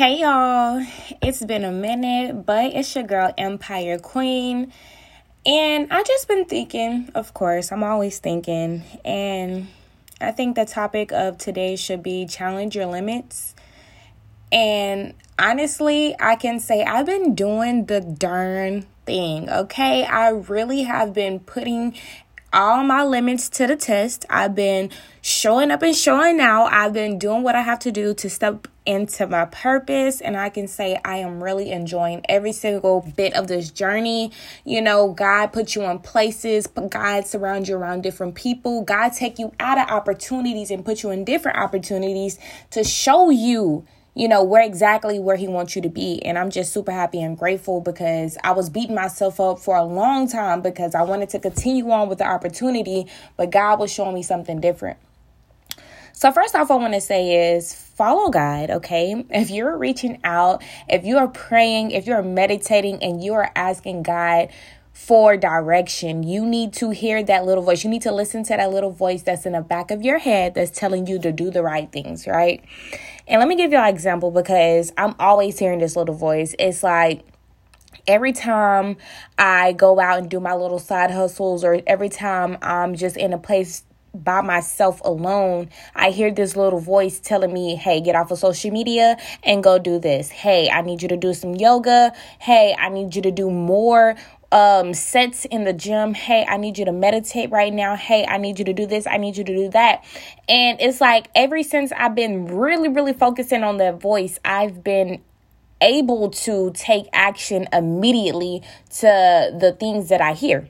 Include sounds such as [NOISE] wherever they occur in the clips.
Hey y'all, it's been a minute, but it's your girl Empire Queen. And I just been thinking, of course, I'm always thinking, and I think the topic of today should be challenge your limits. And honestly, I can say I've been doing the darn thing, okay? I really have been putting all my limits to the test. I've been showing up and showing out. I've been doing what I have to do to step into my purpose. And I can say I am really enjoying every single bit of this journey. You know, God put you in places, God surround you around different people. God take you out of opportunities and put you in different opportunities to show you you know, where exactly where he wants you to be. And I'm just super happy and grateful because I was beating myself up for a long time because I wanted to continue on with the opportunity, but God was showing me something different. So, first off, I want to say is follow God, okay? If you're reaching out, if you are praying, if you're meditating, and you are asking God for direction. You need to hear that little voice. You need to listen to that little voice that's in the back of your head that's telling you to do the right things, right? And let me give you an example because I'm always hearing this little voice. It's like, every time I go out and do my little side hustles, or every time I'm just in a place by myself alone, I hear this little voice telling me, hey, get off of social media and go do this. Hey, I need you to do some yoga. Hey, I need you to do more um sets in the gym. Hey i need you to meditate right now. Hey i need you to do this. I need you to do that. And it's like ever since i've been really really focusing on that voice i've been able to take action immediately to the things that i hear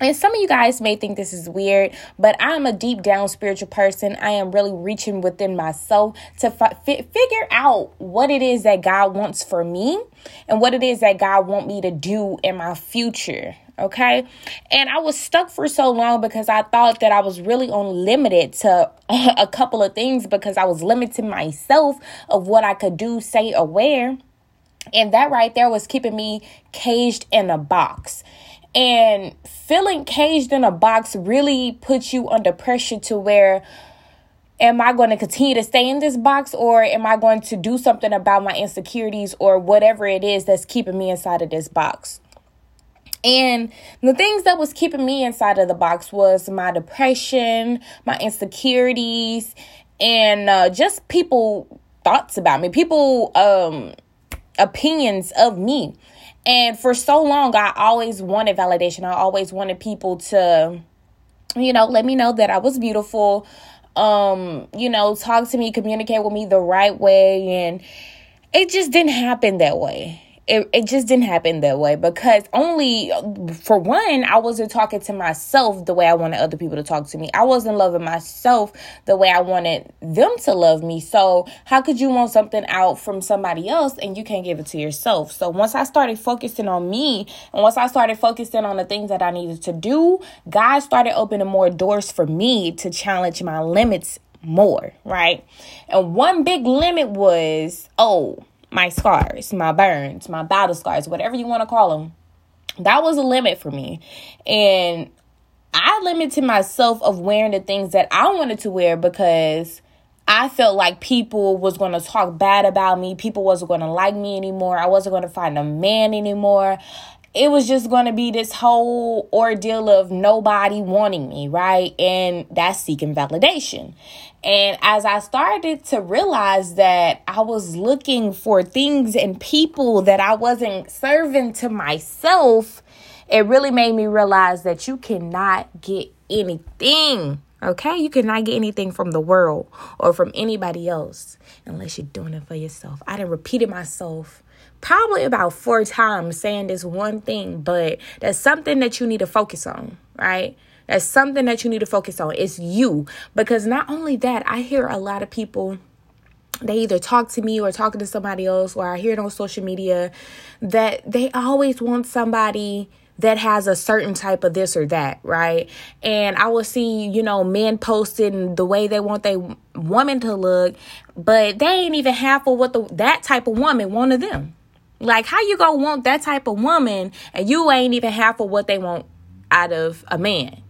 and some of you guys may think this is weird, but I'm a deep down spiritual person. I am really reaching within myself to fi- figure out what it is that God wants for me and what it is that God want me to do in my future. Okay. And I was stuck for so long because I thought that I was really only limited to [LAUGHS] a couple of things because I was limiting myself of what I could do, say, or wear. And that right there was keeping me caged in a box. And feeling caged in a box really puts you under pressure to where am I going to continue to stay in this box or am I going to do something about my insecurities or whatever it is that's keeping me inside of this box? And the things that was keeping me inside of the box was my depression, my insecurities, and uh, just people thoughts about me, people um opinions of me. And for so long, I always wanted validation. I always wanted people to, you know, let me know that I was beautiful. Um, you know, talk to me, communicate with me the right way. And it just didn't happen that way it, it just didn't happen that way because only for one i wasn't talking to myself the way i wanted other people to talk to me. I wasn't loving myself the way i wanted them to love me. So how could you want something out from somebody else and you can't give it to yourself? So once i started focusing on me and once i started focusing on the things that i needed to do god started opening more doors for me to challenge my limits more right? And one big limit was oh my scars, my burns, my battle scars, whatever you want to call them. That was a limit for me. And I limited myself of wearing the things that I wanted to wear because I felt like people was going to talk bad about me. People wasn't going to like me anymore. I wasn't going to find a man anymore it was just going to be this whole ordeal of nobody wanting me, right? And that's seeking validation. And as I started to realize that I was looking for things and people that I wasn't serving to myself, it really made me realize that you cannot get anything. Okay, you cannot get anything from the world or from anybody else unless you're doing it for yourself. I done repeated myself probably about four times saying this one thing, but that's something that you need to focus on, right? That's something that you need to focus on. It's you. Because not only that, I hear a lot of people they either talk to me or talking to somebody else or I hear it on social media that they always want somebody that has a certain type of this or that, right? And I will see, you know, men posting the way they want their woman to look, but they ain't even half of what the that type of woman wanted them. Like, how you gonna want that type of woman and you ain't even half of what they want out of a man?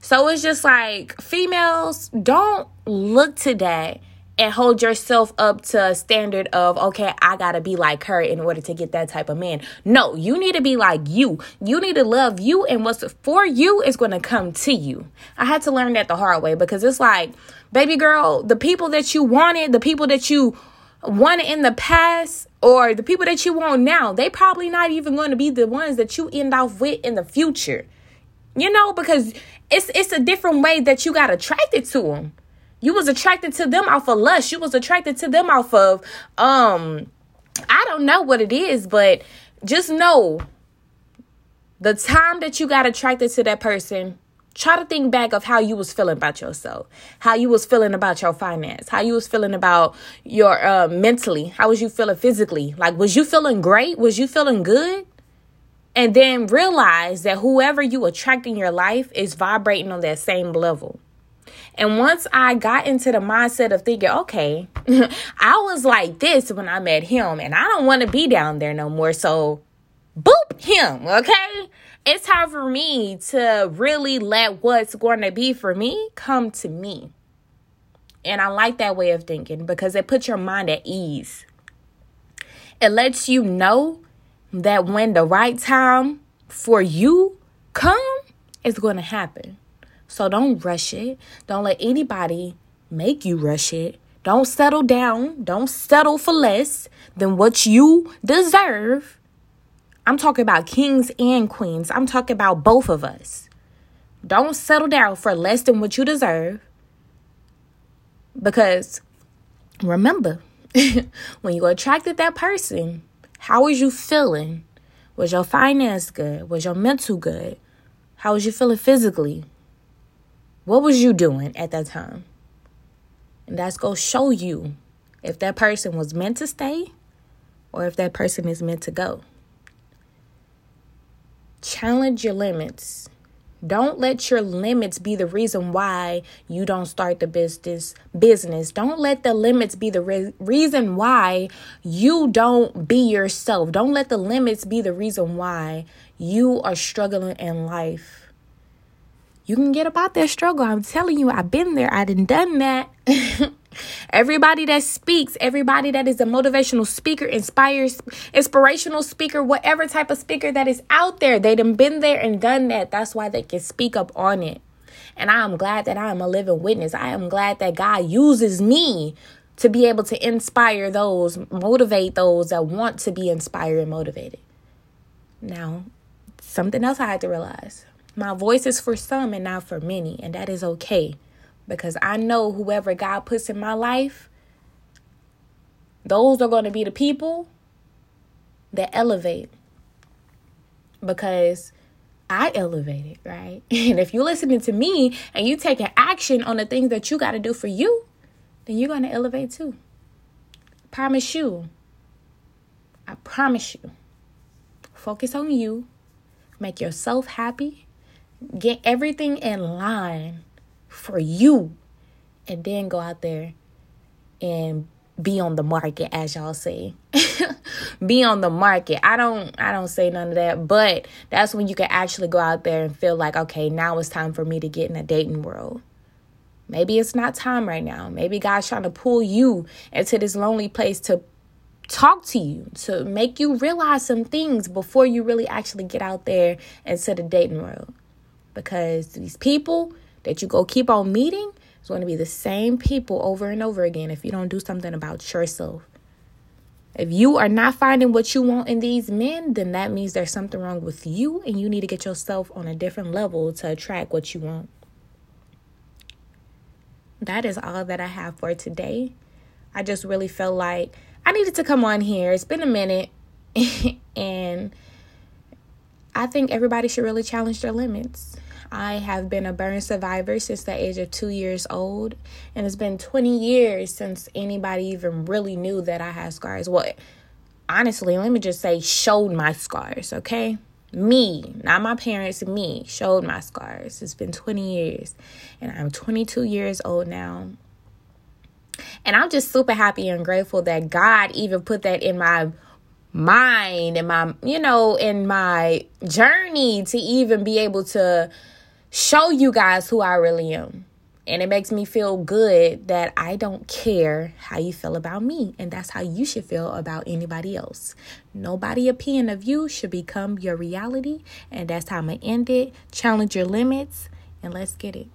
So it's just like females don't look to that and hold yourself up to a standard of okay i gotta be like her in order to get that type of man. No you need to be like you. You need to love you and what's for you is to come to you. I had to learn that the hard way because it's like baby girl the people that you wanted the people that you wanted in the past or the people that you want now they probably not even going to be the ones that you end off with in the future you know because it's it's a different way that you got attracted to them you was attracted to them off of lust. You was attracted to them off of um I don't know what it is, but just know the time that you got attracted to that person, try to think back of how you was feeling about yourself, how you was feeling about your finance, how you was feeling about your uh mentally, how was you feeling physically? Like was you feeling great? Was you feeling good? And then realize that whoever you attract in your life is vibrating on that same level. And once I got into the mindset of thinking, okay, [LAUGHS] I was like this when I met him, and I don't want to be down there no more. So, boop him, okay? It's time for me to really let what's going to be for me come to me. And I like that way of thinking because it puts your mind at ease. It lets you know that when the right time for you come, it's going to happen. So don't rush it. Don't let anybody make you rush it. Don't settle down. Don't settle for less than what you deserve. I'm talking about kings and queens. I'm talking about both of us. Don't settle down for less than what you deserve. Because remember, [LAUGHS] when you attracted that person, how was you feeling? Was your finance good? Was your mental good? How was you feeling physically? What was you doing at that time? And that's going to show you if that person was meant to stay or if that person is meant to go. Challenge your limits. Don't let your limits be the reason why you don't start the business business. Don't let the limits be the re- reason why you don't be yourself. Don't let the limits be the reason why you are struggling in life you can get about that struggle. I'm telling you, I've been there. I didn't done that. [LAUGHS] everybody that speaks, everybody that is a motivational speaker, inspires, inspirational speaker, whatever type of speaker that is out there, they done been there and done that. That's why they can speak up on it. And I am glad that I am a living witness. I am glad that God uses me to be able to inspire those, motivate those that want to be inspired and motivated. Now, something else I had to realize my voice is for some and not for many, and that is okay because I know whoever God puts in my life, those are going to be the people that elevate because I elevated, right? [LAUGHS] And if you're listening to me and you taking action on the things that you got to do for you, then you're going to elevate too. I promise you. I promise you. Focus on you. Make yourself happy Get everything in line for you. And then go out there and be on the market as y'all say. [LAUGHS] Be on the market. I don't i don't say none of that but that's when you can actually go out there and feel like okay now it's time for me to get in a dating world. Maybe it's not time right now. Maybe god's trying to pull you into this lonely place to talk to you to make you realize some things before you really actually get out there and into the dating world. Because these people that you go keep on meeting is going to be the same people over and over again if you don't do something about yourself. If you are not finding what you want in these men, then that means there's something wrong with you and you need to get yourself on a different level to attract what you want. That is all that I have for today. I just really felt like I needed to come on here. It's been a minute [LAUGHS] and I think everybody should really challenge their limits. I have been a burn survivor since the age of two years old, and it's been 20 years since anybody even really knew that I had scars. Well, honestly, let me just say, showed my scars, okay? Me, not my parents, me, showed my scars. It's been 20 years, and I'm 22 years old now. And I'm just super happy and grateful that God even put that in my mind and my, you know, in my journey to even be able to show you guys who I really am. And it makes me feel good that I don't care how you feel about me. And that's how you should feel about anybody else. Nobody opinion of you should become your reality. And that's how I'm going to end it. Challenge your limits and let's get it.